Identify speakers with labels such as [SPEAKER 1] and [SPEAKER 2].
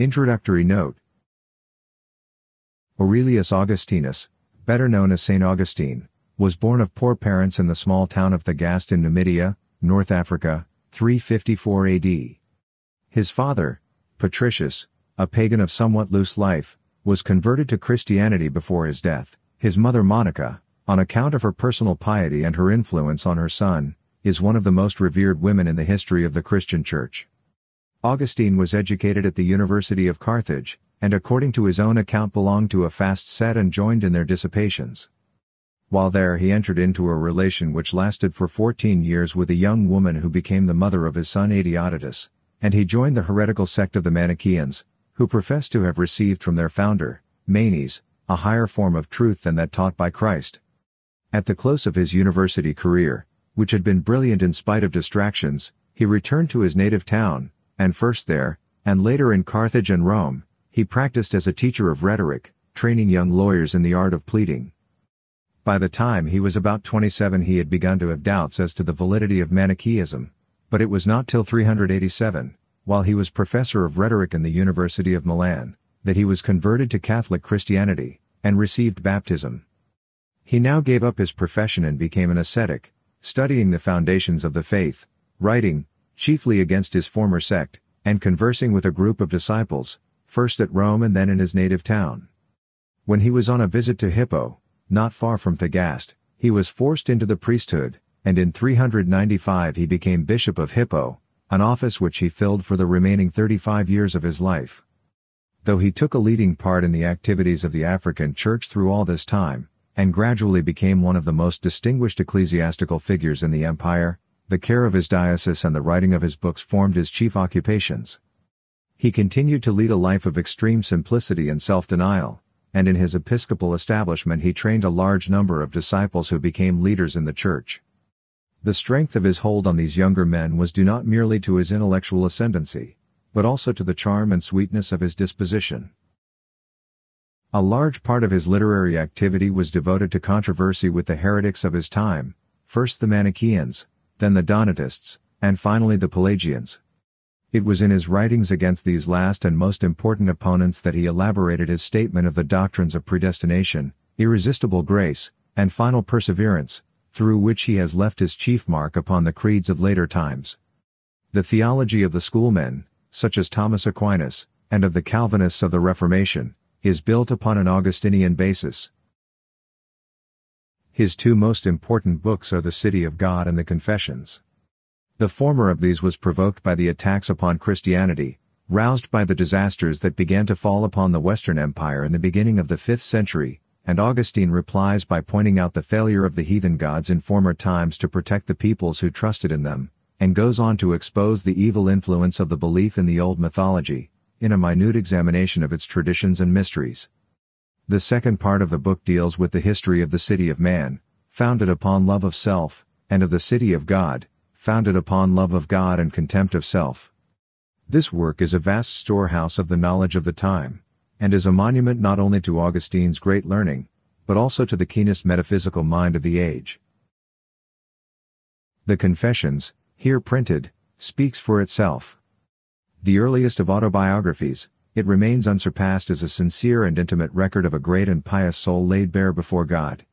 [SPEAKER 1] Introductory Note Aurelius Augustinus, better known as St. Augustine, was born of poor parents in the small town of Thagaste in Numidia, North Africa, 354 AD. His father, Patricius, a pagan of somewhat loose life, was converted to Christianity before his death. His mother Monica, on account of her personal piety and her influence on her son, is one of the most revered women in the history of the Christian Church. Augustine was educated at the University of Carthage, and according to his own account belonged to a fast set and joined in their dissipations. While there he entered into a relation which lasted for 14 years with a young woman who became the mother of his son Adeodatus, and he joined the heretical sect of the Manichaeans, who professed to have received from their founder, Manes, a higher form of truth than that taught by Christ. At the close of his university career, which had been brilliant in spite of distractions, he returned to his native town, and first there, and later in Carthage and Rome, he practiced as a teacher of rhetoric, training young lawyers in the art of pleading. By the time he was about 27 he had begun to have doubts as to the validity of Manichaeism, but it was not till 387, while he was professor of rhetoric in the University of Milan, that he was converted to Catholic Christianity, and received baptism. He now gave up his profession and became an ascetic, studying the foundations of the faith, writing, chiefly against his former sect, and conversing with a group of disciples, first at Rome and then in his native town. When he was on a visit to Hippo, not far from Thagaste, he was forced into the priesthood, and in 395 he became Bishop of Hippo, an office which he filled for the remaining 35 years of his life. Though he took a leading part in the activities of the African Church through all this time, and gradually became one of the most distinguished ecclesiastical figures in the empire, the care of his diocese and the writing of his books formed his chief occupations. He continued to lead a life of extreme simplicity and self-denial, and in his episcopal establishment he trained a large number of disciples who became leaders in the church. The strength of his hold on these younger men was due not merely to his intellectual ascendancy, but also to the charm and sweetness of his disposition. A large part of his literary activity was devoted to controversy with the heretics of his time, first the Manichaeans, then the Donatists, and finally the Pelagians. It was in his writings against these last and most important opponents that he elaborated his statement of the doctrines of predestination, irresistible grace, and final perseverance, through which he has left his chief mark upon the creeds of later times. The theology of the schoolmen, such as Thomas Aquinas, and of the Calvinists of the Reformation, is built upon an Augustinian basis. His two most important books are The City of God and The Confessions. The former of these was provoked by the attacks upon Christianity, roused by the disasters that began to fall upon the Western Empire in the beginning of the 5th century, and Augustine replies by pointing out the failure of the heathen gods in former times to protect the peoples who trusted in them, and goes on to expose the evil influence of the belief in the old mythology, in a minute examination of its traditions and mysteries. The second part of the book deals with the history of the city of man, founded upon love of self, and of the city of God, founded upon love of God and contempt of self. This work is a vast storehouse of the knowledge of the time, and is a monument not only to Augustine's great learning, but also to the keenest metaphysical mind of the age. The Confessions, here printed, speaks for itself. The earliest of autobiographies, it remains unsurpassed as a sincere and intimate record of a great and pious soul laid bare before God.